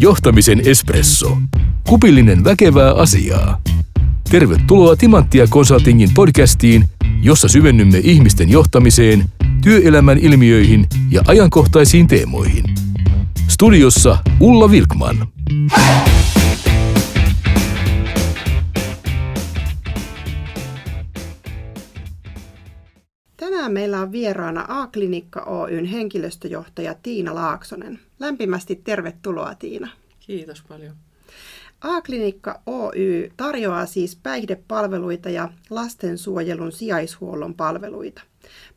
Johtamisen espresso. Kupillinen väkevää asiaa. Tervetuloa Timanttia Consultingin podcastiin, jossa syvennymme ihmisten johtamiseen, työelämän ilmiöihin ja ajankohtaisiin teemoihin. Studiossa Ulla Vilkman. Tänään meillä on vieraana A-klinikka Oyn henkilöstöjohtaja Tiina Laaksonen. Lämpimästi tervetuloa Tiina. Kiitos paljon. A-klinikka Oy tarjoaa siis päihdepalveluita ja lastensuojelun sijaishuollon palveluita.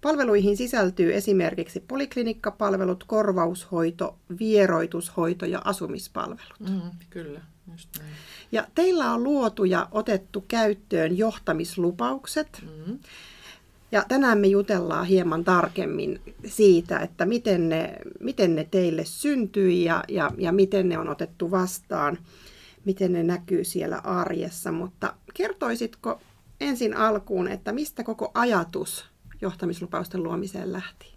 Palveluihin sisältyy esimerkiksi poliklinikkapalvelut, korvaushoito, vieroitushoito ja asumispalvelut. Mm, kyllä, just näin. Ja teillä on luotu ja otettu käyttöön johtamislupaukset. Mm. Ja tänään me jutellaan hieman tarkemmin siitä, että miten ne, miten ne teille syntyi ja, ja, ja miten ne on otettu vastaan, miten ne näkyy siellä arjessa. Mutta kertoisitko ensin alkuun, että mistä koko ajatus johtamislupausten luomiseen lähti?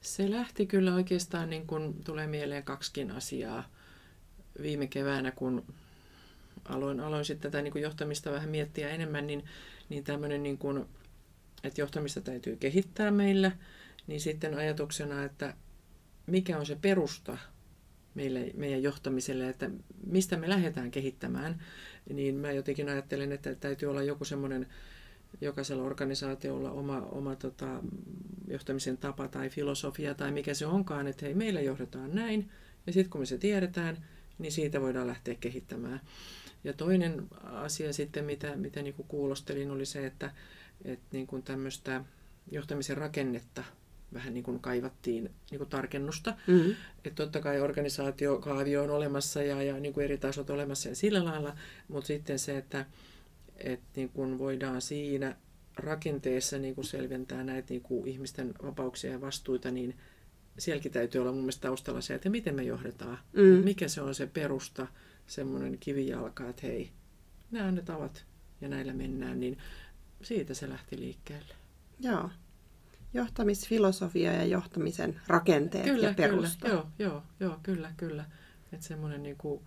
Se lähti kyllä oikeastaan, niin kun tulee mieleen kaksikin asiaa. Viime keväänä, kun aloin, aloin sitten tätä niin kuin johtamista vähän miettiä enemmän, niin, niin tämmöinen niin kuin että johtamista täytyy kehittää meillä, niin sitten ajatuksena, että mikä on se perusta meille, meidän johtamiselle, että mistä me lähdetään kehittämään, niin mä jotenkin ajattelen, että täytyy olla joku semmoinen jokaisella organisaatiolla oma, oma tota, johtamisen tapa tai filosofia tai mikä se onkaan, että hei, meillä johdetaan näin, ja sitten kun me se tiedetään, niin siitä voidaan lähteä kehittämään. Ja toinen asia sitten, mitä, mitä niin kuulostelin, oli se, että, että niin kuin tämmöistä johtamisen rakennetta vähän niin kuin kaivattiin niin kuin tarkennusta. Mm-hmm. Että totta kai organisaatiokaavio on olemassa ja, ja niin kuin eri tasot olemassa ja sillä lailla, mutta sitten se, että, että niin kuin voidaan siinä rakenteessa niin kuin selventää näitä niin kuin ihmisten vapauksia ja vastuita, niin sielläkin täytyy olla mun mielestä taustalla se, että miten me johdetaan. Mm. Mikä se on se perusta, semmoinen kivijalka, että hei, nämä on ne tavat ja näillä mennään, niin siitä se lähti liikkeelle. Joo. Johtamisfilosofia ja johtamisen rakenteet kyllä, ja perusta. Kyllä, joo, joo, joo, kyllä, kyllä. Että semmoinen niin kuin,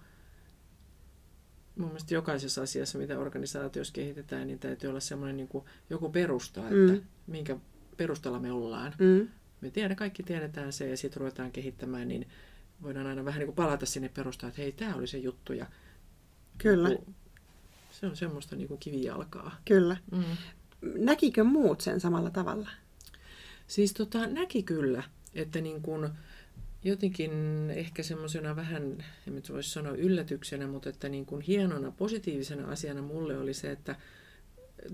mun mielestä jokaisessa asiassa, mitä organisaatiossa kehitetään, niin täytyy olla semmoinen niin kuin joku perusta, että mm. minkä perustalla me ollaan. Mm. Me tiedä, kaikki tiedetään se ja sitten ruvetaan kehittämään, niin voidaan aina vähän niin kuin palata sinne perustaan, että hei, tämä oli se juttu. Ja Kyllä. Niin kuin, se on semmoista niin kuin kivijalkaa. Kyllä. Mm. Näkikö muut sen samalla tavalla? Siis tota, näki kyllä, että niin kuin jotenkin ehkä semmoisena vähän, en nyt voisi sanoa yllätyksenä, mutta että niin kuin hienona, positiivisena asiana mulle oli se, että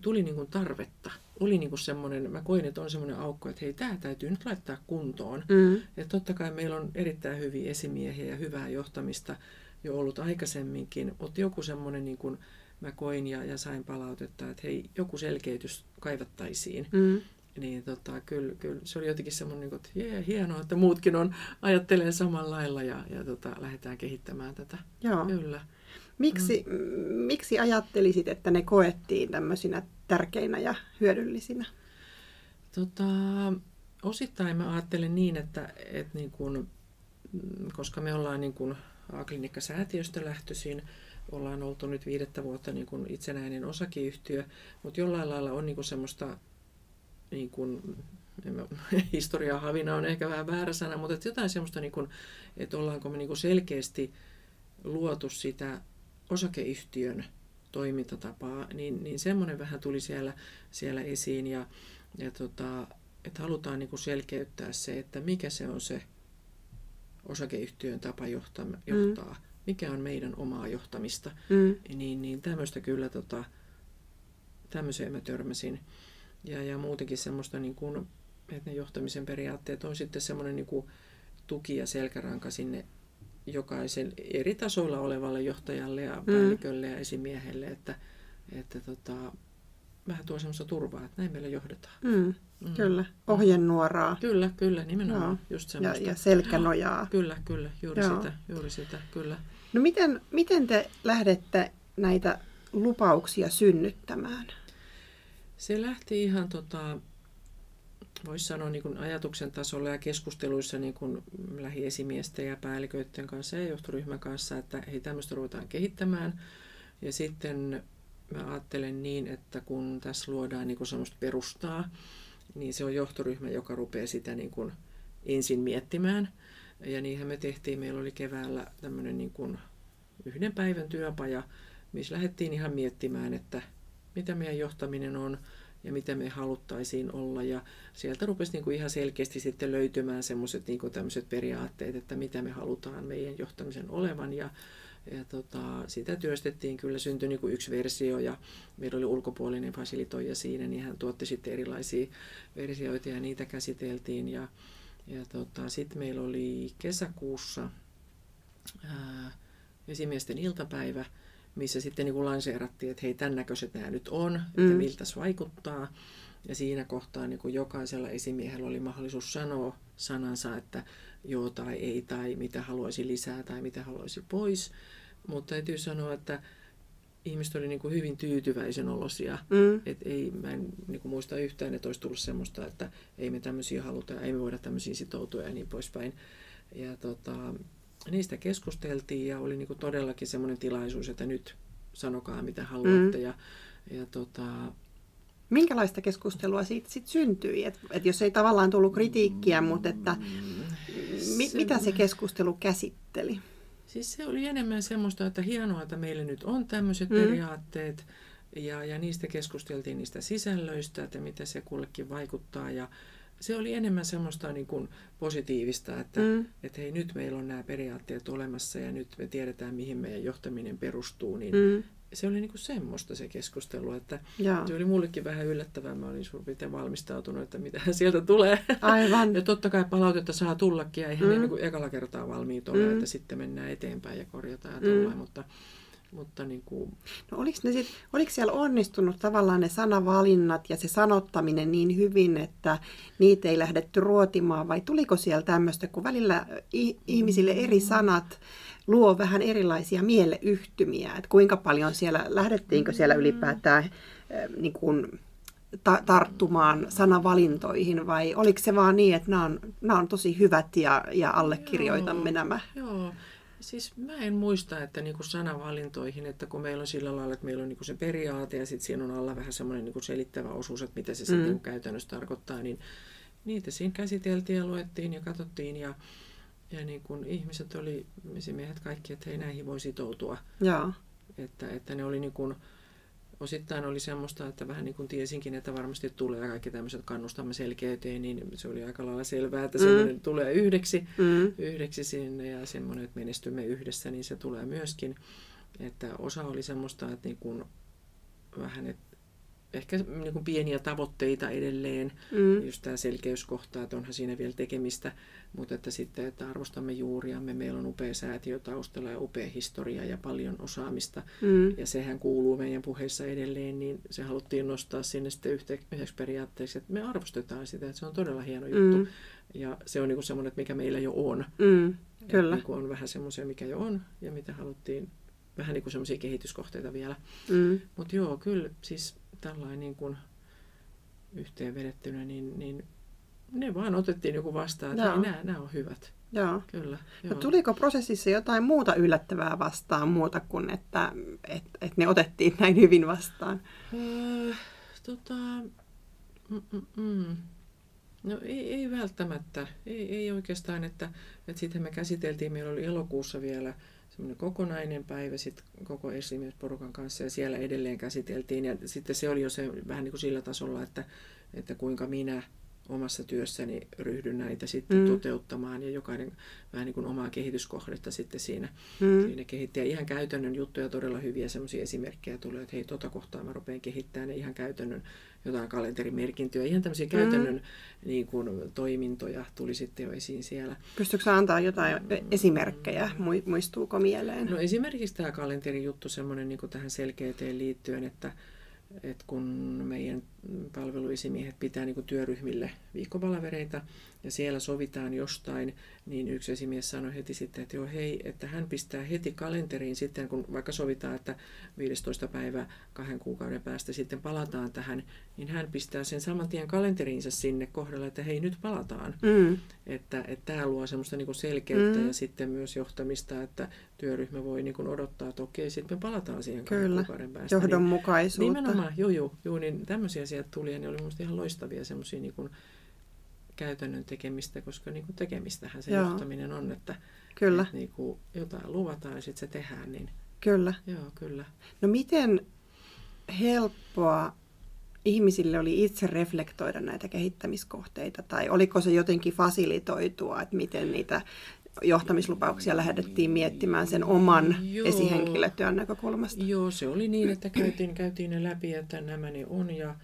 tuli niin kuin tarvetta. Oli niin kuin semmoinen, mä koin, että on semmoinen aukko, että hei, tämä täytyy nyt laittaa kuntoon. Mm. Että totta kai meillä on erittäin hyviä esimiehiä ja hyvää johtamista jo ollut aikaisemminkin, mutta joku semmoinen niin kuin mä koin ja, ja sain palautetta, että hei, joku selkeytys kaivattaisiin. Mm. Niin tota, kyllä, kyllä, se oli jotenkin semmoinen, niin kuin, että jee, hienoa, että muutkin on, ajattelee samalla lailla ja, ja tota, lähdetään kehittämään tätä. Joo. Kyllä. Miksi, mm. miksi ajattelisit, että ne koettiin tämmöisinä tärkeinä ja hyödyllisinä? Tota, osittain mä ajattelen niin, että, että niin kun, koska me ollaan niin kun A-klinikkasäätiöstä lähtöisin, ollaan oltu nyt viidettä vuotta niin kuin itsenäinen osakeyhtiö, mutta jollain lailla on niin kuin semmoista niin kuin, historiaa havina on ehkä vähän väärä sana, mutta että jotain semmoista, niin kuin, että ollaanko me niin kuin selkeästi luotu sitä osakeyhtiön toimintatapaa, niin, niin semmoinen vähän tuli siellä, siellä esiin ja, ja tota, että halutaan niin kuin selkeyttää se, että mikä se on se osakeyhtiön tapa johtaa, johtaa. mm mikä on meidän omaa johtamista, mm. niin, niin tämmöistä kyllä, tota, tämmöiseen mä törmäsin. Ja, ja muutenkin semmoista, niin kuin, että ne johtamisen periaatteet on sitten semmoinen niin kuin tuki ja selkäranka sinne jokaisen eri tasoilla olevalle johtajalle ja mm. päällikölle ja esimiehelle, että, että tota, vähän tuo semmoista turvaa, että näin meillä johdetaan. Mm. Mm. Kyllä, ohjenuoraa. Kyllä, kyllä, nimenomaan. Joo. Just semmoista. Ja, ja selkänojaa. Kyllä, kyllä, juuri Joo. sitä, juuri sitä, kyllä. No miten, miten te lähdette näitä lupauksia synnyttämään? Se lähti ihan tota, voisi sanoa niin kuin ajatuksen tasolla ja keskusteluissa niin kuin lähiesimiesten ja päälliköiden kanssa ja johtoryhmän kanssa, että hei tämmöistä ruvetaan kehittämään. Ja sitten mä ajattelen niin, että kun tässä luodaan niin kuin semmoista perustaa, niin se on johtoryhmä, joka rupeaa sitä niin kuin ensin miettimään. Ja niinhän me tehtiin. Meillä oli keväällä tämmöinen niin kuin yhden päivän työpaja, missä lähdettiin ihan miettimään, että mitä meidän johtaminen on ja mitä me haluttaisiin olla. Ja sieltä rupesi niin kuin ihan selkeästi sitten löytymään semmoiset niin tämmöiset periaatteet, että mitä me halutaan meidän johtamisen olevan. Ja, ja tota, sitä työstettiin, kyllä syntyi niin kuin yksi versio ja meillä oli ulkopuolinen fasilitoija siinä, niin hän tuotti sitten erilaisia versioita ja niitä käsiteltiin. Ja, ja tota, sitten meillä oli kesäkuussa ää, esimiesten iltapäivä, missä sitten niin kuin lanseerattiin, että hei, tämän näköiset nämä nyt on, että mm. miltä se vaikuttaa. Ja siinä kohtaa niin kuin jokaisella esimiehellä oli mahdollisuus sanoa sanansa, että joo tai ei, tai mitä haluaisi lisää tai mitä haluaisi pois. Mutta täytyy sanoa, että ihmiset oli niin kuin hyvin tyytyväisen olosia. Mm. Et ei, mä en niin kuin muista yhtään, että olisi tullut semmoista, että ei me tämmöisiä haluta ja ei me voida tämmöisiin sitoutua ja niin poispäin. Ja tota, niistä keskusteltiin ja oli niin kuin todellakin semmoinen tilaisuus, että nyt sanokaa mitä haluatte. Mm. Ja, ja tota, Minkälaista keskustelua siitä sit syntyi? Et, et jos ei tavallaan tullut kritiikkiä, mutta että, mi, se, mitä se keskustelu käsitteli? Siis se oli enemmän semmoista, että hienoa, että meillä nyt on tämmöiset mm. periaatteet ja, ja niistä keskusteltiin niistä sisällöistä, että mitä se kullekin vaikuttaa ja se oli enemmän semmoista niin kuin positiivista, että, mm. että hei nyt meillä on nämä periaatteet olemassa ja nyt me tiedetään mihin meidän johtaminen perustuu, niin mm. se oli niin kuin semmoista se keskustelu, että Jaa. se oli mullekin vähän yllättävää, mä olin suurin piirtein valmistautunut, että mitä sieltä tulee. Aivan. ja totta kai palautetta saa tullakin ja ihan mm. niin kuin ekalla kertaa valmiit olla, mm. että sitten mennään eteenpäin ja korjataan ja tullaan, mm. mutta mutta niin kuin... no oliko, ne sit, oliko siellä onnistunut tavallaan ne sanavalinnat ja se sanottaminen niin hyvin, että niitä ei lähdetty ruotimaan? Vai tuliko siellä tämmöistä, kun välillä ihmisille eri sanat luo vähän erilaisia mieleyhtymiä, että kuinka paljon siellä, lähdettiinkö siellä ylipäätään niin kuin, ta- tarttumaan sanavalintoihin? Vai oliko se vaan niin, että nämä on, nämä on tosi hyvät ja, ja allekirjoitamme joo, nämä? Joo, Siis mä en muista, että niinku sanavalintoihin, että kun meillä on sillä lailla, että meillä on niinku se periaate ja sitten siinä on alla vähän semmoinen niinku selittävä osuus, että mitä se mm. sitten niinku käytännössä tarkoittaa, niin niitä siinä käsiteltiin ja luettiin ja katsottiin ja, ja niin kun ihmiset oli, esimiehet kaikki, että hei näihin voi sitoutua. Jaa. Että, että ne oli niin kuin, osittain oli semmoista, että vähän niin kuin tiesinkin, että varmasti tulee kaikki tämmöiset kannustamme selkeyteen, niin se oli aika lailla selvää, että mm. semmoinen tulee yhdeksi, mm. yhdeksi sinne ja semmoinen, että menestymme yhdessä, niin se tulee myöskin. Että osa oli semmoista, että niin kuin vähän, että ehkä niin kuin pieniä tavoitteita edelleen, mm. just tämä selkeyskohta, että onhan siinä vielä tekemistä, mutta että sitten, että arvostamme juuriamme, meillä on upea säätiö taustalla ja upea historia ja paljon osaamista, mm. ja sehän kuuluu meidän puheissa edelleen, niin se haluttiin nostaa sinne sitten yhdeksi periaatteeksi, että me arvostetaan sitä, että se on todella hieno juttu, mm. ja se on niin kuin semmoinen, että mikä meillä jo on. Mm. Kyllä. Niin on vähän semmoisia, mikä jo on, ja mitä haluttiin vähän niin kuin semmoisia kehityskohteita vielä. Mm. Mutta joo, kyllä siis tällainen niin kuin yhteenvedettynä, niin, niin ne vaan otettiin joku vastaan, että nämä, nämä on hyvät. Joo. Kyllä. Joo. No, tuliko prosessissa jotain muuta yllättävää vastaan, muuta kuin että et, et ne otettiin näin hyvin vastaan? Öö, tota, mm, mm, mm. No ei, ei välttämättä. Ei, ei oikeastaan, että, että sitten me käsiteltiin, meillä oli elokuussa vielä semmoinen kokonainen päivä sit koko esimiesporukan kanssa ja siellä edelleen käsiteltiin. Ja sitten se oli jo se vähän niin kuin sillä tasolla, että, että kuinka minä omassa työssäni ryhdyn näitä sitten mm. toteuttamaan ja jokainen vähän niin kuin omaa kehityskohdetta sitten siinä, mm. siinä kehittää. Ihan käytännön juttuja, todella hyviä semmoisia esimerkkejä tulee, että hei, tota kohtaa mä rupean kehittämään ihan käytännön jotain kalenterimerkintöjä, ihan tämmöisiä mm. käytännön niin kuin, toimintoja tuli sitten jo esiin siellä. Pystytkö antaa jotain esimerkkejä, muistuuko mieleen? No esimerkiksi tämä kalenterijuttu semmoinen niin tähän selkeyteen liittyen, että, että kun meidän palveluisimiehet pitää niin työryhmille viikkopalavereita ja siellä sovitaan jostain, niin yksi esimies sanoi heti sitten, että joo hei, että hän pistää heti kalenteriin sitten, kun vaikka sovitaan, että 15. päivä kahden kuukauden päästä sitten palataan tähän, niin hän pistää sen saman tien kalenteriinsa sinne kohdalle, että hei nyt palataan. Mm. Että, että tämä luo semmoista niin selkeyttä mm. ja sitten myös johtamista, että työryhmä voi niin odottaa, että okei, sitten me palataan siihen kahden Kyllä. kuukauden päästä. Niin johdonmukaisuutta. Niin, nimenomaan, joo, joo, joo, niin tämmöisiä sieltä tuli ja ne oli minusta ihan loistavia semmoisia niin kuin, käytännön tekemistä, koska niin kuin tekemistähän se Joo. johtaminen on, että, kyllä. että niin kuin jotain luvataan ja sitten se tehdään. Niin... Kyllä. Joo, kyllä. No miten helppoa ihmisille oli itse reflektoida näitä kehittämiskohteita, tai oliko se jotenkin fasilitoitua, että miten niitä johtamislupauksia lähdettiin miettimään sen oman Joo. esihenkilötyön näkökulmasta? Joo, se oli niin, että käytiin, käytiin ne läpi, että nämä ne on, ja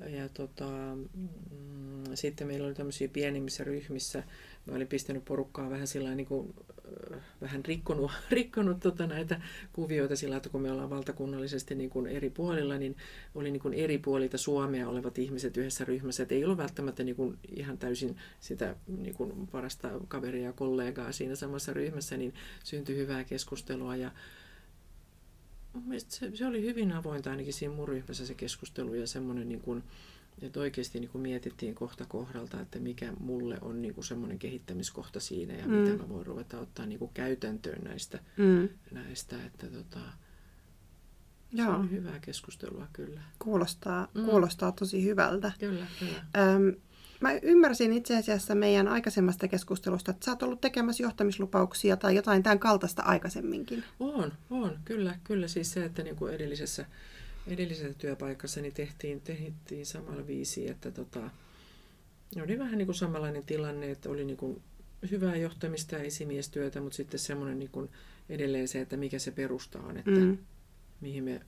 ja tota, mm, sitten meillä oli tämmöisiä pienimmissä ryhmissä, mä olin pistänyt porukkaa vähän sillä niin kuin, äh, vähän rikkonut, rikkonut tota näitä kuvioita sillä, että kun me ollaan valtakunnallisesti niin kuin eri puolilla, niin oli niin kuin eri puolilta Suomea olevat ihmiset yhdessä ryhmässä. Et ei ollut välttämättä niin kuin ihan täysin sitä niin kuin parasta kaveria ja kollegaa siinä samassa ryhmässä, niin syntyi hyvää keskustelua ja se, se oli hyvin avointa ainakin siinä mun ryhmässä se keskustelu ja semmoinen, niin kuin, että oikeasti niin kuin mietittiin kohta kohdalta, että mikä mulle on niin kuin semmoinen kehittämiskohta siinä ja mm. mitä mä voin ruveta ottaa niin kuin käytäntöön näistä, mm. näistä että tota, Joo. se on hyvää keskustelua kyllä. Kuulostaa, mm. kuulostaa tosi hyvältä. Kyllä, kyllä. Öm, Mä ymmärsin itse asiassa meidän aikaisemmasta keskustelusta, että sä oot ollut tekemässä johtamislupauksia tai jotain tämän kaltaista aikaisemminkin. On, on, kyllä, kyllä. Siis se, että niin kuin edellisessä, edellisessä työpaikassa niin tehtiin, tehtiin samalla viisi, että tota, oli vähän niin kuin samanlainen tilanne, että oli niin kuin hyvää johtamista ja esimiestyötä, mutta sitten semmoinen niin kuin edelleen se, että mikä se perusta on, että mm. mihin me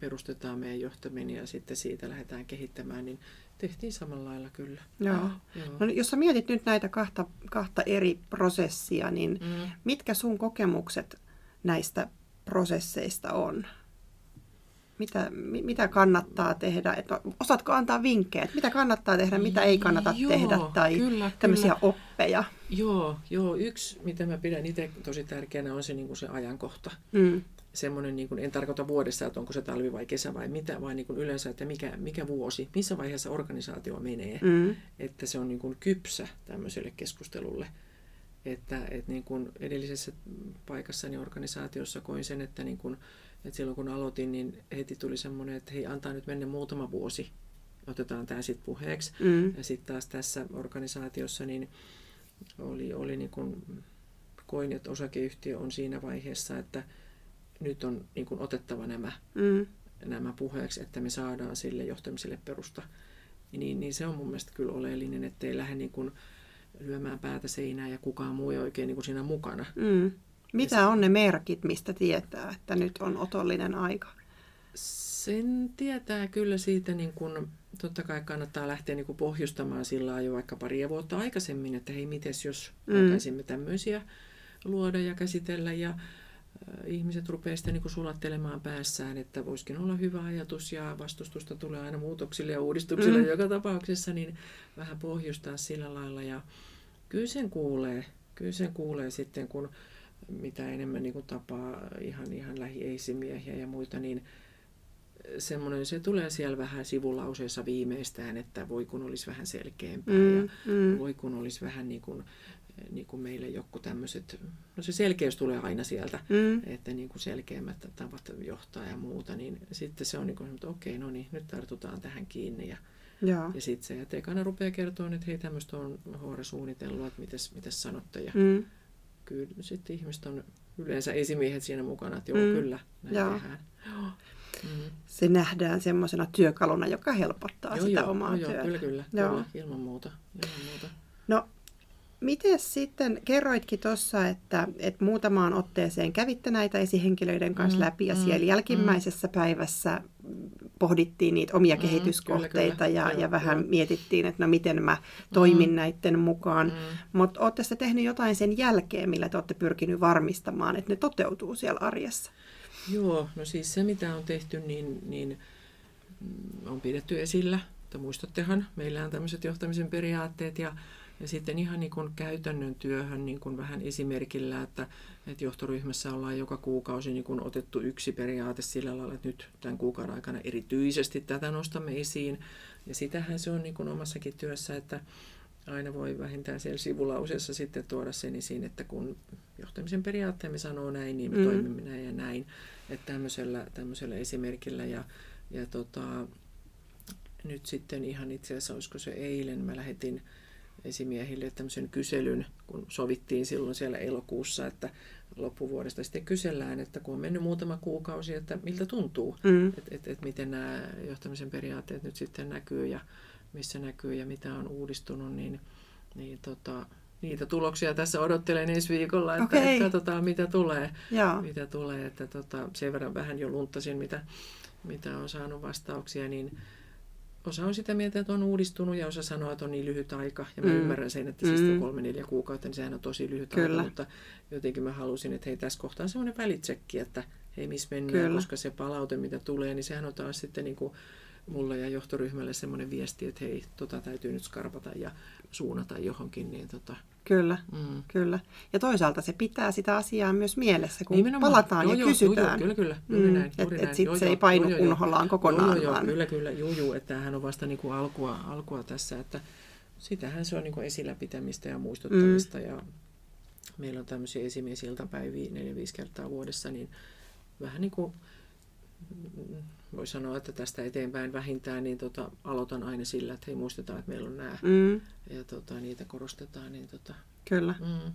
perustetaan meidän johtaminen ja sitten siitä lähdetään kehittämään, niin tehtiin samalla lailla kyllä. Joo. Ah, joo. No, jos sä mietit nyt näitä kahta, kahta eri prosessia, niin mm. mitkä sun kokemukset näistä prosesseista on? Mitä, mitä kannattaa tehdä? Et osaatko antaa vinkkejä, mitä kannattaa tehdä, mitä ei kannata joo, tehdä tai kyllä, tämmöisiä kyllä. oppeja? Joo, joo, yksi, mitä mä pidän itse tosi tärkeänä, on se, niin kuin se ajankohta. Mm semmoinen, niin kuin, en tarkoita vuodessa, että onko se talvi vai kesä vai mitä, vaan niin kuin yleensä, että mikä, mikä vuosi, missä vaiheessa organisaatio menee, mm. että se on niin kuin kypsä tämmöiselle keskustelulle. Että, että niin kuin edellisessä paikassani organisaatiossa koin sen, että, niin kuin, että silloin kun aloitin, niin heti tuli semmoinen, että hei, antaa nyt mennä muutama vuosi, otetaan tämä sitten puheeksi. Mm. Ja sitten taas tässä organisaatiossa niin oli, oli niin kuin, koin, että osakeyhtiö on siinä vaiheessa, että, nyt on niin kuin otettava nämä, mm. nämä puheeksi, että me saadaan sille johtamiselle perusta. Niin, niin se on mun mielestä kyllä oleellinen, ettei lähde niin kuin lyömään päätä seinään ja kukaan muu ei oikein niin kuin siinä mukana. Mm. Mitä se, on ne merkit, mistä tietää, että nyt on otollinen aika? Sen tietää kyllä siitä, niin kun, totta kai kannattaa lähteä niin pohjustamaan sillä jo vaikka pari vuotta aikaisemmin, että hei, mites jos mm. alkaisimme tämmöisiä luoda ja käsitellä ja ihmiset rupeaa sitten niin sulattelemaan päässään, että voisikin olla hyvä ajatus ja vastustusta tulee aina muutoksille ja uudistuksille mm. joka tapauksessa, niin vähän pohjustaa sillä lailla. Ja kyllä sen kuulee, kyllä sen kuulee sitten, kun mitä enemmän niin kuin tapaa ihan, ihan lähieisimiehiä ja muita, niin semmoinen, se tulee siellä vähän sivulauseessa viimeistään, että voi kun olisi vähän selkeämpää mm, ja mm. voi kun olisi vähän niin kuin niin kuin meille joku tämmöiset, no se selkeys tulee aina sieltä, mm. että niin kuin selkeämmät tavat johtaa ja muuta, niin sitten se on niin kuin, että okei, no niin, nyt tartutaan tähän kiinni ja, ja. ja sitten se, että ekana rupeaa kertoa, että hei, tämmöistä on HR suunnitellut, että mites, mites sanotte ja mm. kyllä sitten ihmiset on yleensä esimiehet siinä mukana, että joo, mm. kyllä, näin ja. tehdään. Mm. Se nähdään semmoisena työkaluna, joka helpottaa joo, sitä joo, omaa joo, työtä. Kyllä, kyllä, joo. kyllä, ilman muuta. Ilman muuta. No Miten sitten, kerroitkin tuossa, että, että muutamaan otteeseen kävitte näitä esihenkilöiden kanssa mm, läpi ja mm, siellä jälkimmäisessä mm. päivässä pohdittiin niitä omia mm, kehityskohteita kyllä, kyllä. ja, joo, ja vähän joo. mietittiin, että no miten mä toimin mm. näiden mukaan. Mm. Mutta olette sitten tehnyt jotain sen jälkeen, millä te olette pyrkinyt varmistamaan, että ne toteutuu siellä arjessa? Joo, no siis se mitä on tehty, niin, niin mm, on pidetty esillä, että muistattehan, meillä on tämmöiset johtamisen periaatteet ja, ja sitten ihan niin kuin käytännön työhön niin kuin vähän esimerkillä, että, että johtoryhmässä ollaan joka kuukausi niin kuin otettu yksi periaate sillä lailla, että nyt tämän kuukauden aikana erityisesti tätä nostamme esiin. Ja sitähän se on niin kuin omassakin työssä, että aina voi vähintään siellä sivulauseessa sitten tuoda sen esiin, että kun johtamisen periaatteemme sanoo näin, niin me mm. toimimme näin ja näin. Että tämmöisellä, tämmöisellä esimerkillä ja, ja tota, nyt sitten ihan itse asiassa, olisiko se eilen, mä lähetin esimiehille tämmöisen kyselyn, kun sovittiin silloin siellä elokuussa, että loppuvuodesta sitten kysellään, että kun on mennyt muutama kuukausi, että miltä tuntuu, mm. että et, et miten nämä johtamisen periaatteet nyt sitten näkyy ja missä näkyy ja mitä on uudistunut, niin, niin tota, niitä tuloksia tässä odottelen ensi viikolla, että, okay. että katsotaan mitä tulee. Jaa. Mitä tulee että tota, sen verran vähän jo luntasin, mitä, mitä on saanut vastauksia, niin osa on sitä mieltä, että on uudistunut ja osa sanoo, että on niin lyhyt aika. Ja mä mm. ymmärrän sen, että siis mm. kolme, neljä kuukautta, niin sehän on tosi lyhyt Kyllä. aika. Mutta jotenkin mä halusin, että hei tässä kohtaa on semmoinen välitsekki, että hei missä mennään, Kyllä. koska se palaute, mitä tulee, niin sehän on taas sitten niin kuin mulle ja johtoryhmälle semmoinen viesti, että hei, tota täytyy nyt skarpata ja suunnata johonkin. Niin tota, Kyllä, mm. kyllä. Ja toisaalta se pitää sitä asiaa myös mielessä, kun Nimenomaan. palataan joo, ja joo, kysytään. Joo, kyllä, kyllä. Juuri mm. näin, juuri Että sitten se ei painu joo, unhollaan kokonaan. Joo, joo, vaan. kyllä, kyllä. Juu, juu, että tämähän on vasta niin kuin alkua, alkua tässä, että sitähän se on niin kuin esillä pitämistä ja muistuttamista. Mm. Ja meillä on tämmöisiä esimiesiltapäiviä neljä-viisi kertaa vuodessa, niin vähän niin kuin voi sanoa, että tästä eteenpäin vähintään, niin tota, aloitan aina sillä, että hei muistetaan, että meillä on nämä mm. ja tota, niitä korostetaan. Niin tota, Kyllä. Mm.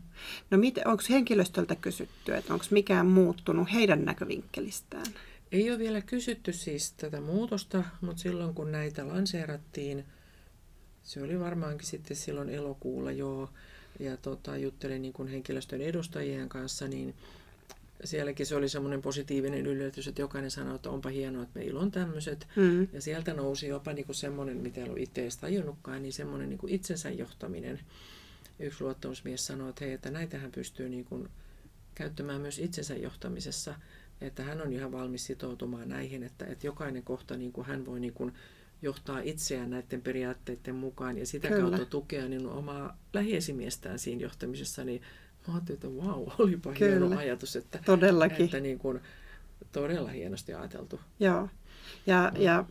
No onko henkilöstöltä kysytty, että onko mikään muuttunut heidän näkövinkkelistään? Ei ole vielä kysytty siis tätä muutosta, mutta silloin kun näitä lanseerattiin, se oli varmaankin sitten silloin elokuulla jo, ja tota, juttelin niin kuin henkilöstön edustajien kanssa, niin sielläkin se oli semmoinen positiivinen yllätys, että jokainen sanoi, että onpa hienoa, että meillä on tämmöiset. Mm. Ja sieltä nousi jopa niin kuin semmoinen, mitä ei ollut itse edes tajunnutkaan, niin semmoinen niin kuin itsensä johtaminen. Yksi luottamusmies sanoi, että hei, että näitähän pystyy niin kuin käyttämään myös itsensä johtamisessa. Että hän on ihan valmis sitoutumaan näihin, että, että jokainen kohta niin kuin hän voi niin kuin johtaa itseään näiden periaatteiden mukaan ja sitä Kyllä. kautta tukea niin omaa lähiesimiestään siinä johtamisessa, niin Mä ajattelin, että vau, wow, olipa Kyllä. hieno ajatus, että, Todellakin. että niin kuin, todella hienosti ajateltu. Joo, ja, no. ja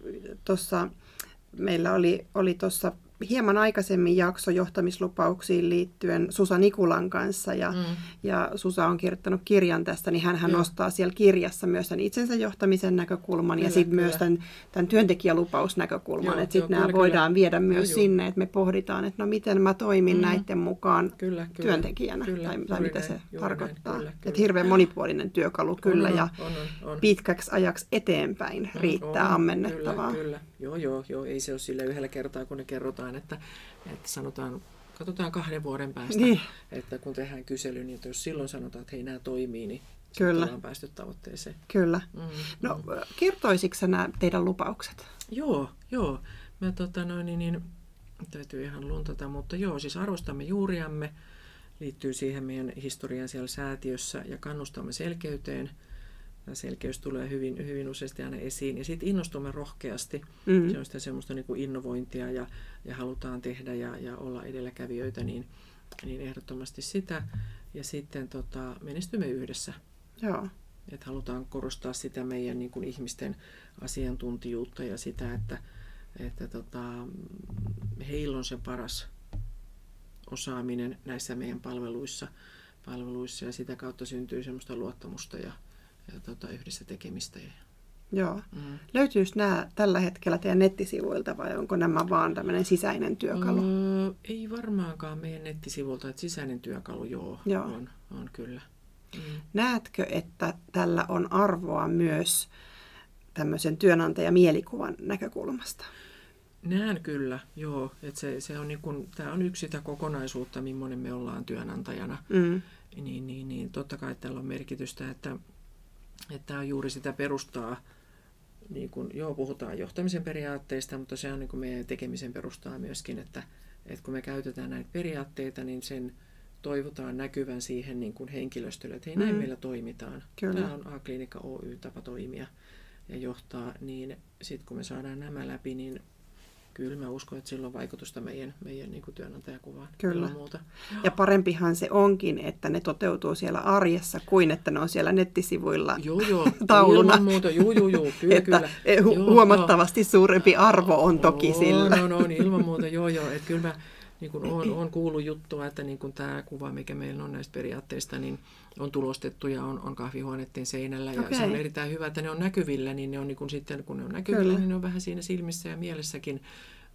tuossa meillä oli, oli tuossa hieman aikaisemmin jakso johtamislupauksiin liittyen Susa Nikulan kanssa ja, mm. ja Susa on kirjoittanut kirjan tästä, niin hän, hän nostaa siellä kirjassa myös tämän itsensä johtamisen näkökulman kyllä, ja sitten myös tämän, tämän työntekijälupausnäkökulman, että sitten nämä kyllä, voidaan viedä myös joo, sinne, että me pohditaan, että no miten mä toimin mm. näiden mukaan kyllä, kyllä, työntekijänä kyllä, tai, tai mitä näin, se tarkoittaa. Näin, kyllä, kyllä. Että hirveän monipuolinen työkalu kyllä on, ja on, on, on. pitkäksi ajaksi eteenpäin riittää on, ammennettavaa. Kyllä, kyllä. Joo, joo, joo, ei se ole sille yhdellä kertaa, kun ne kerrotaan, että, että sanotaan, katsotaan kahden vuoden päästä, niin. että kun tehdään kysely, niin jos silloin sanotaan, että hei, nämä toimii, niin Kyllä. ollaan päästy tavoitteeseen. Kyllä. Mm, no, mm. kertoisitko nämä teidän lupaukset? Joo, joo. Mä tota noin, niin, niin, täytyy ihan luntata, mutta joo, siis arvostamme juuriamme, liittyy siihen meidän historian siellä säätiössä ja kannustamme selkeyteen – selkeys tulee hyvin, hyvin useasti aina esiin. Ja sitten innostumme rohkeasti. Mm. Se on sitä semmoista niin kuin innovointia ja, ja halutaan tehdä ja, ja olla edelläkävijöitä, niin, niin ehdottomasti sitä. Ja sitten tota, menestymme yhdessä. Joo. Et halutaan korostaa sitä meidän niin kuin ihmisten asiantuntijuutta ja sitä, että, että tota, heillä on se paras osaaminen näissä meidän palveluissa, palveluissa ja sitä kautta syntyy semmoista luottamusta ja, ja tota, yhdessä tekemistä. Joo. Mm. Löytyykö nämä tällä hetkellä teidän nettisivuilta vai onko nämä vaan tämmöinen sisäinen työkalu? Öö, ei varmaankaan meidän nettisivuilta, että sisäinen työkalu joo, joo. On, on kyllä. Mm. Näetkö, että tällä on arvoa myös tämmöisen työnantajamielikuvan näkökulmasta? Näen kyllä, joo. Että se, se on niin kun, tämä on yksi sitä kokonaisuutta, millainen me ollaan työnantajana. Mm. Niin, niin, niin totta kai tällä on merkitystä, että että tämä on juuri sitä perustaa, niin kuin, joo, puhutaan johtamisen periaatteista, mutta se on niin kuin meidän tekemisen perustaa myöskin, että, että kun me käytetään näitä periaatteita, niin sen toivotaan näkyvän siihen niin kuin henkilöstölle, että hei, näin mm. meillä toimitaan. Kyllä. Tämä on A-klinikka Oy-tapa toimia. ja johtaa, niin sitten kun me saadaan nämä läpi, niin kyllä mä uskon, että sillä on vaikutusta meidän, meidän niin kuin työnantajakuvaan. Kyllä. Muuta. Ja parempihan se onkin, että ne toteutuu siellä arjessa, kuin että ne on siellä nettisivuilla joo, joo. tauluna. Ilman muuta, joo, joo, joo, kyllä, että kyllä. hu- Joo, huomattavasti suurempi arvo on toki on, sillä. On, on, ilman muuta, joo, joo. Että kyllä mä niin kuin on, on kuullut juttua, että niin kuin tämä kuva, mikä meillä on näistä periaatteista, niin on tulostettu ja on, on kahvihuoneiden seinällä. Ja Okei. se on erittäin hyvä, että ne on näkyvillä, niin ne on niin kuin sitten, kun ne on näkyvillä, Kyllä. niin ne on vähän siinä silmissä ja mielessäkin.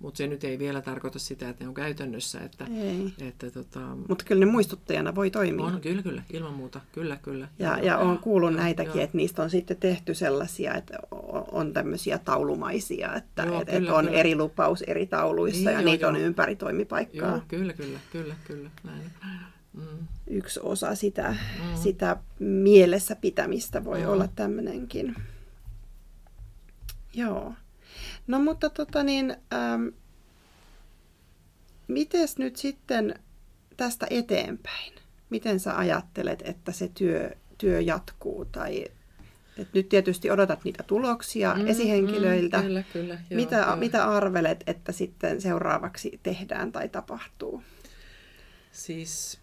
Mutta se nyt ei vielä tarkoita sitä, että ne on käytännössä. Että, Ei. että tota, Mutta kyllä ne muistuttajana voi toimia. on, kyllä, kyllä, ilman muuta, kyllä, kyllä. Ja, Joo, ja olen kuullut joo, näitäkin, joo. että niistä on sitten tehty sellaisia, että on tämmöisiä taulumaisia, että Joo, et, et kyllä, on kyllä. eri lupaus eri tauluissa Niin, ja joo, niitä on joo. ympäri toimipaikkaa. Joo, kyllä, kyllä, kyllä, kyllä. Näin. Mm. Yksi osa sitä, Mm. sitä mielessä pitämistä voi Mm. olla tämmöinenkin. Joo. No mutta tota niin, ähm, mites nyt sitten tästä eteenpäin? Miten sä ajattelet, että se työ, työ jatkuu? Tai, et nyt tietysti odotat niitä tuloksia Mm, esihenkilöiltä. Mm, kyllä, kyllä. Joo, mitä, joo. mitä arvelet, että sitten seuraavaksi tehdään tai tapahtuu? Siis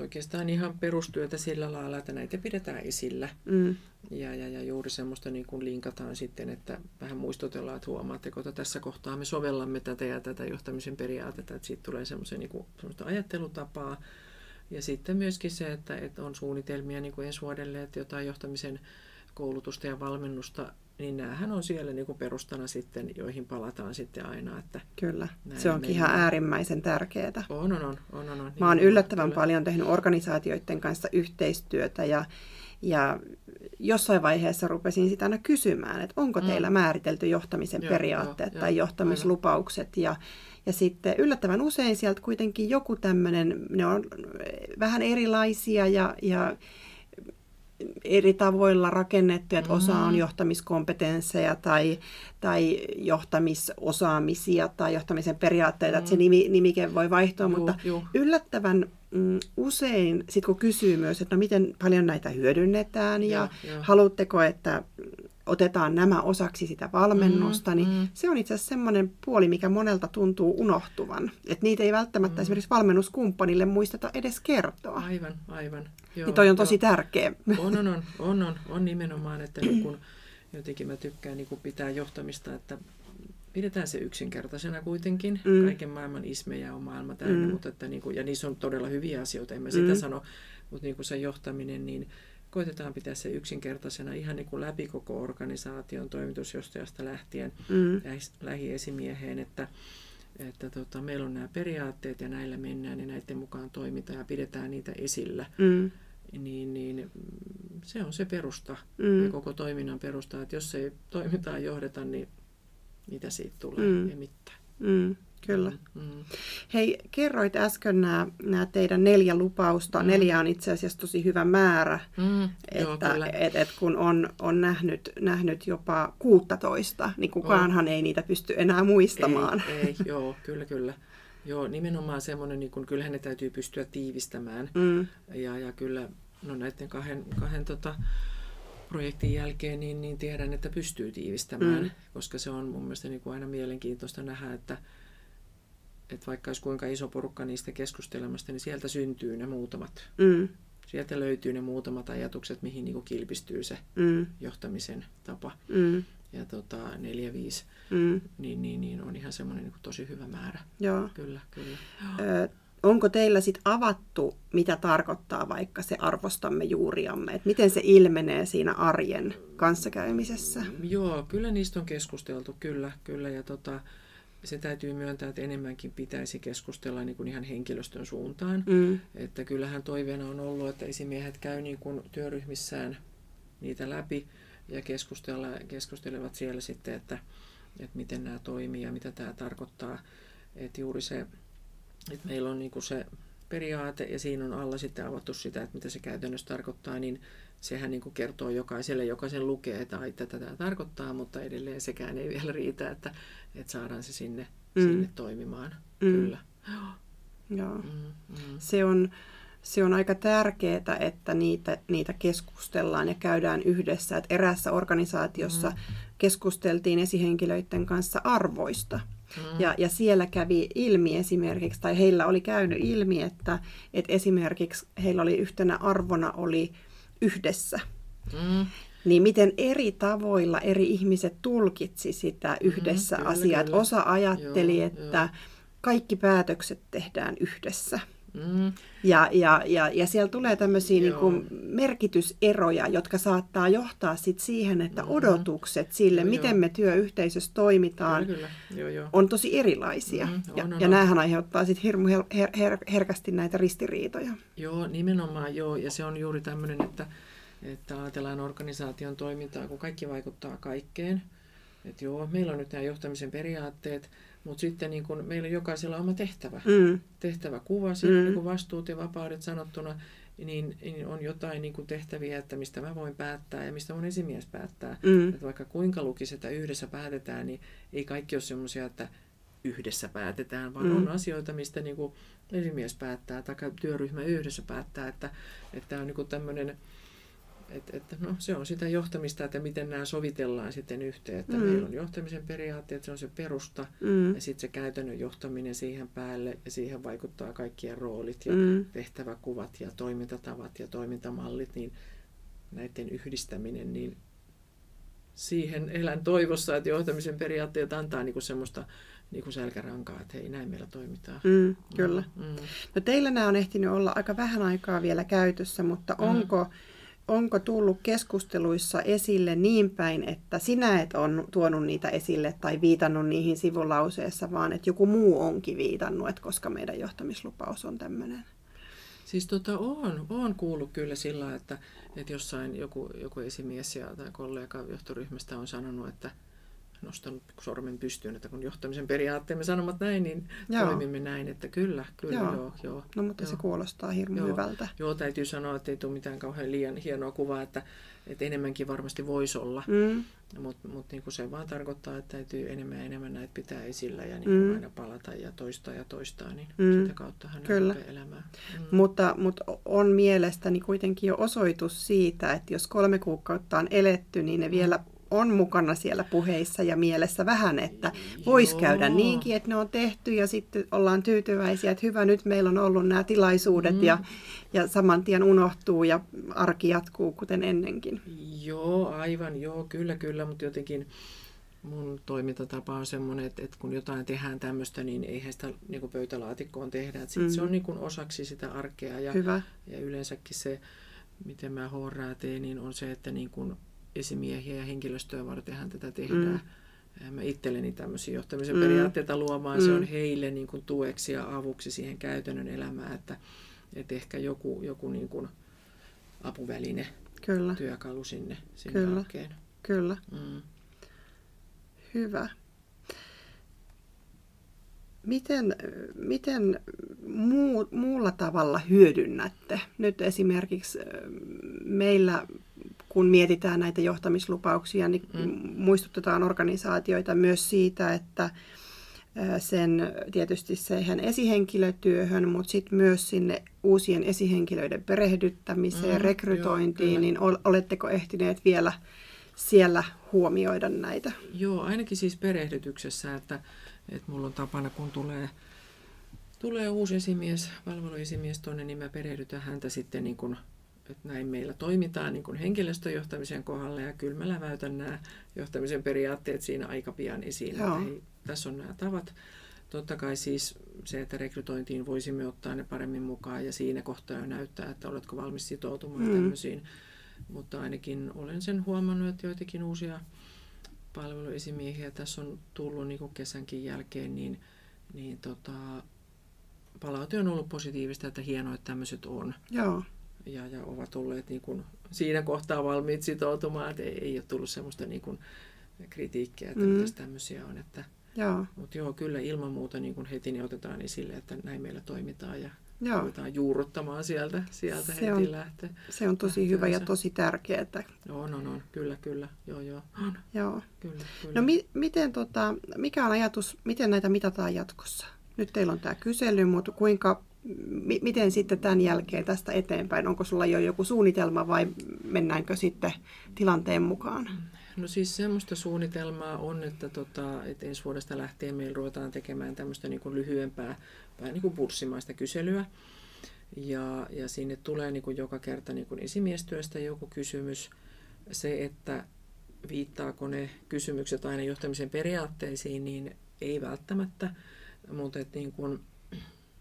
oikeastaan ihan perustyötä sillä lailla, että näitä pidetään esillä. Mm, Ja, ja, ja juuri semmoista niin kuin linkataan sitten, että vähän muistutellaan, että huomaatteko, että tässä kohtaa me sovellamme tätä ja tätä johtamisen periaatetta, että siitä tulee semmoisen niin kuin, semmoista ajattelutapaa. Ja sitten myöskin se, että, että on suunnitelmia niin kuin ensi vuodelle, että jotain johtamisen koulutusta ja valmennusta, niin näähän on siellä niin kuin perustana sitten, joihin palataan sitten aina. Että kyllä, se onkin ihan mennään. äärimmäisen tärkeää. on, on, on, on, on, on. Mä oon yllättävän kyllä. paljon tehnyt organisaatioiden kanssa yhteistyötä ja, ja jossain vaiheessa rupesin sitä aina kysymään, että onko Mm. teillä määritelty johtamisen Joo, periaatteet joo, tai joo, johtamislupaukset ja, ja sitten yllättävän usein sieltä kuitenkin joku tämmöinen, ne on vähän erilaisia ja, ja eri tavoilla rakennettu, että osa on Mm. johtamiskompetensseja tai, tai johtamisosaamisia tai johtamisen periaatteita, että se Mm. nimi, nimike voi vaihtua, Juu, mutta juu. yllättävän mm, usein, sit kun kysyy myös, että no miten paljon näitä hyödynnetään ja Joo, joo. haluatteko, että otetaan nämä osaksi sitä valmennusta, Mm, niin mm. se on itse asiassa semmoinen puoli, mikä monelta tuntuu unohtuvan. Että niitä ei välttämättä Mm. esimerkiksi valmennuskumppanille muisteta edes kertoa. Aivan, aivan. Joo, Niin toi on tosi joo. tärkeä. On, on, on, on, on, on nimenomaan, että niin kun, jotenkin mä tykkään niin kun pitää johtamista, että pidetään se yksinkertaisena kuitenkin. Mm. Kaiken maailman ismejä on maailma täynnä, Mm. mutta että niin kun, ja niissä on todella hyviä asioita, en mä sitä Mm. sano, mutta niin kun se johtaminen, niin koitetaan pitää se yksinkertaisena ihan niin kuin läpi koko organisaation toimitusjohtajasta lähtien Mm. lähiesimieheen, että, että tota, meillä on nämä periaatteet ja näillä mennään ja näiden mukaan toimitaan ja pidetään niitä esillä Mm. niin, niin se on se perusta Mm. ja koko toiminnan perusta, että jos ei toimintaa johdeta, niin mitä siitä tulee? Mm. Ei mitään. Mm. Kyllä. Mm. Hei, kerroit äsken nämä, nämä teidän neljä lupausta. Mm. Neljä on itse asiassa tosi hyvä määrä. Mm. Joo, Että kyllä. et, et kun on, on nähnyt, nähnyt jopa 16, niin kukaanhan ei niitä pysty enää muistamaan. Ei, ei, joo, kyllä, kyllä. Joo, nimenomaan semmoinen, niin kun, kyllähän ne täytyy pystyä tiivistämään. Mm, Ja, ja kyllä no näiden kahden, kahden tota, projektin jälkeen niin, niin tiedän, että pystyy tiivistämään, Mm. koska se on mun mielestä niin kuin aina mielenkiintoista nähdä, että, että vaikka olisi kuinka iso porukka niistä keskustelemasta, niin sieltä syntyy ne muutamat. mm, Sieltä löytyy ne muutamat ajatukset, mihin niin kuin kilpistyy se mm, johtamisen tapa. mm, Ja tota, neljä, viisi, mm, niin, niin, niin on ihan semmoinen niin tosi hyvä määrä. joo. Kyllä, kyllä. Ö, onko teillä sitten avattu, mitä tarkoittaa vaikka se arvostamme juuriamme? Et miten se ilmenee siinä arjen kanssakäymisessä? Joo, kyllä niistä on keskusteltu, kyllä, kyllä. Ja tota, se täytyy myöntää, että enemmänkin pitäisi keskustella niin kuin ihan henkilöstön suuntaan. Mm, Että kyllähän toiveena on ollut, että esimiehet käy niin kuin työryhmissään niitä läpi ja keskustella, keskustelevat siellä sitten, että, että miten nämä toimii ja mitä tämä tarkoittaa. Että juuri se, että meillä on niin kuin se periaate ja siinä on alla sitten avattu sitä, että mitä se käytännössä tarkoittaa, niin sehän niin kuin kertoo jokaiselle, joka sen lukee, että ai, tätä tämä tarkoittaa, mutta edelleen sekään ei vielä riitä, että, että saadaan se sinne, Mm. sinne toimimaan. Mm. Kyllä. joo. Mm, mm. Se on, se on aika tärkeää, että niitä, niitä keskustellaan ja käydään yhdessä. Et erässä organisaatiossa mm. keskusteltiin esihenkilöiden kanssa arvoista. Mm. Ja, ja siellä kävi ilmi esimerkiksi, tai heillä oli käynyt ilmi, että, että esimerkiksi heillä oli yhtenä arvona oli yhdessä. Mm. Niin miten eri tavoilla eri ihmiset tulkitsi sitä yhdessä mm, kyllä, asiaa. Kyllä. Osa ajatteli, joo, että kaikki päätökset tehdään yhdessä. Mm. Ja, ja, ja, ja siellä tulee tämmöisiä niin kuin merkityseroja, jotka saattaa johtaa sit siihen, että mm-hmm. odotukset sille, joo, miten joo. me työyhteisössä toimitaan, kyllä, kyllä. Joo, joo. on tosi erilaisia. Mm, on, ja, on, ja on. näähän aiheuttaa sit hirmu her, her, her, herkästi näitä ristiriitoja. Joo, nimenomaan joo. Ja se on juuri tämmöinen, että, että ajatellaan organisaation toimintaa, kun kaikki vaikuttaa kaikkeen. Että joo, meillä on nyt nämä johtamisen periaatteet, mutta sitten niin kun meillä on jokaisella oma tehtävä. Mm. Tehtäväkuva, mm. niin vastuut ja vapaudet sanottuna, niin, niin on jotain niin tehtäviä, että mistä mä voin päättää ja mistä mun esimies päättää. Mm. Että vaikka kuinka lukisi, että yhdessä päätetään, niin ei kaikki ole semmoisia, että yhdessä päätetään, vaan mm. on asioita, mistä niin kuin esimies päättää tai työryhmä yhdessä päättää, että, että on niin tämmöinen et, et, no, se on sitä johtamista, että miten nämä sovitellaan sitten yhteen. Että mm. Meillä on johtamisen periaatteet, se on se perusta, mm. ja sitten se käytännön johtaminen siihen päälle, ja siihen vaikuttaa kaikkien roolit ja mm. tehtäväkuvat ja toimintatavat ja toimintamallit, niin näiden yhdistäminen, niin siihen elän toivossa, että johtamisen periaatteet antaa niinku semmoista niinku selkärankaa, että hei, näin meillä toimitaan. Mm, kyllä. Mm. No teillä nämä on ehtinyt olla aika vähän aikaa vielä käytössä, mutta mm. onko onko tullut keskusteluissa esille niin päin, että sinä et on tuonut niitä esille tai viitannut niihin sivulauseessa, vaan että joku muu onkin viitannut, että koska meidän johtamislupaus on tämmöinen? Siis tota, on, on kuullut kyllä sillä, että, että jossain joku, joku esimies ja, tai kollega johtoryhmästä on sanonut, että nostanut sormen pystyyn, että kun johtamisen periaatteemme sanomat näin, niin joo. toimimme näin, että kyllä, kyllä, joo. joo, joo no mutta joo. se kuulostaa hirmu joo. hyvältä. Joo, täytyy sanoa, että ei tule mitään kauhean liian hienoa kuvaa, että, että enemmänkin varmasti voisi olla, mm. mutta mut niin se vaan tarkoittaa, että täytyy enemmän ja enemmän näitä pitää esillä ja niin mm. aina palata ja toistaa ja toistaa, niin mm. sitä kautta hän kyllä. elämää. Mm. Mutta, mutta on mielestäni kuitenkin jo osoitus siitä, että jos kolme kuukautta on eletty, niin ne mm. vielä on mukana siellä puheissa ja mielessä vähän, että voisi käydä niinkin, että ne on tehty ja sitten ollaan tyytyväisiä, että hyvä, nyt meillä on ollut nämä tilaisuudet mm. ja, ja saman tien unohtuu ja arki jatkuu kuten ennenkin. Joo, aivan, joo, kyllä, kyllä, mutta jotenkin mun toimintatapa on semmoinen, että, että kun jotain tehdään tämmöistä, niin eihän sitä niin kuin pöytälaatikkoon tehdä. Että sit mm. Se on niin kuin osaksi sitä arkea ja, Hyvä. ja yleensäkin se, miten mä HR teen, niin on se, että niin kuin esimiehiä ja henkilöstöä vartenhan tätä tehdään. Mm. Mä itselleni tämmöisiä johtamisen mm. periaatteita luomaan, mm. se on heille niin kuin tueksi ja avuksi siihen käytännön elämään, että, että ehkä joku, joku niin kuin apuväline, Kyllä. työkalu sinne, sinne Kyllä. Kyllä. Mm. Hyvä. Miten, miten muu, muulla tavalla hyödynnätte? Nyt esimerkiksi meillä kun mietitään näitä johtamislupauksia, niin mm. muistutetaan organisaatioita myös siitä, että sen tietysti siihen esihenkilötyöhön, mutta sitten myös sinne uusien esihenkilöiden perehdyttämiseen, mm, rekrytointiin, joo, niin oletteko ehtineet vielä siellä huomioida näitä? Joo, ainakin siis perehdytyksessä, että, että mulla on tapana, kun tulee, tulee uusi esimies, palveluesimies tuonne, niin mä perehdytän häntä sitten niin kuin että näin meillä toimitaan niin kuin henkilöstöjohtamisen kohdalla ja kyllä mä läväytän nämä johtamisen periaatteet siinä aika pian esiin, Joo. että hei, tässä on nämä tavat. Totta kai siis se, että rekrytointiin voisimme ottaa ne paremmin mukaan ja siinä kohtaa jo näyttää, että oletko valmis sitoutumaan mm. tämmöisiin. Mutta ainakin olen sen huomannut, että joitakin uusia palveluesimiehiä tässä on tullut niin kuin kesänkin jälkeen, niin, niin tota, palaute on ollut positiivista, että hienoa, että tämmöiset on. Joo ja, ja ovat olleet niin kuin siinä kohtaa valmiit sitoutumaan, että ei, ei ole tullut semmoista niin kuin kritiikkiä, että mm. tämmöisiä on. Että, joo. Mutta joo, kyllä ilman muuta niin kuin heti niin otetaan esille, että näin meillä toimitaan ja Joo. ruvetaan juurruttamaan sieltä, sieltä se heti on, lähtee. Se on tosi hyvä ja tosi tärkeää. Joo, no, no, kyllä, kyllä, joo, joo. On. joo. Kyllä, kyllä. No mi- miten, tota, mikä on ajatus, miten näitä mitataan jatkossa? Nyt teillä on tämä kysely, mutta kuinka miten sitten tämän jälkeen tästä eteenpäin? Onko sulla jo joku suunnitelma vai mennäänkö sitten tilanteen mukaan? No siis semmoista suunnitelmaa on, että, tota, että ensi vuodesta lähtien meillä ruvetaan tekemään tämmöistä niin kuin lyhyempää, vähän niin kuin purssimaista kyselyä. Ja, ja sinne tulee niin kuin joka kerta niin kuin esimiestyöstä joku kysymys. Se, että viittaako ne kysymykset aina johtamisen periaatteisiin, niin ei välttämättä, mutta että niin kuin,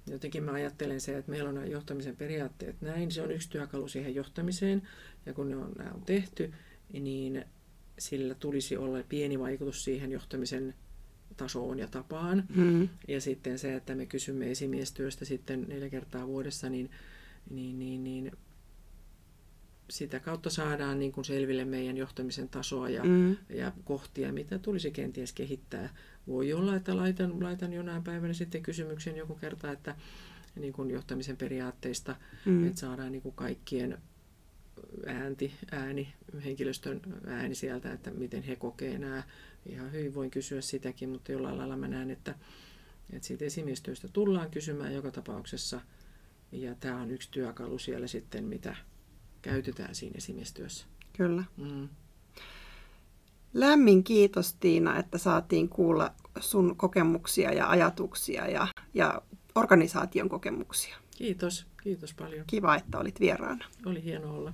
jotenkin mä ajattelen se, että meillä on nämä johtamisen periaatteet näin, se on yksi työkalu siihen johtamiseen, ja kun ne on, nämä on tehty, niin sillä tulisi olla pieni vaikutus siihen johtamisen tasoon ja tapaan. Mm. Ja sitten se, että me kysymme esimiestyöstä sitten neljä kertaa vuodessa, niin, niin, niin, niin sitä kautta saadaan niin kuin selville meidän johtamisen tasoa ja, mm. ja kohtia, mitä tulisi kenties kehittää. Voi olla, että laitan, laitan jonain päivänä sitten kysymyksen joku kerta, että niin kuin johtamisen periaatteista, mm. että saadaan niin kuin kaikkien äänti, ääni, henkilöstön ääni sieltä, että miten he kokee nämä. Ihan hyvin voin kysyä sitäkin, mutta jollain lailla mä näen, että, että siitä esimiestyöstä tullaan kysymään joka tapauksessa. Ja tämä on yksi työkalu siellä sitten, mitä käytetään siinä esimiestyössä. Kyllä. Mm. Lämmin kiitos Tiina, että saatiin kuulla sun kokemuksia ja ajatuksia ja, ja organisaation kokemuksia. Kiitos, kiitos paljon. Kiva, että olit vieraana. Oli hieno olla.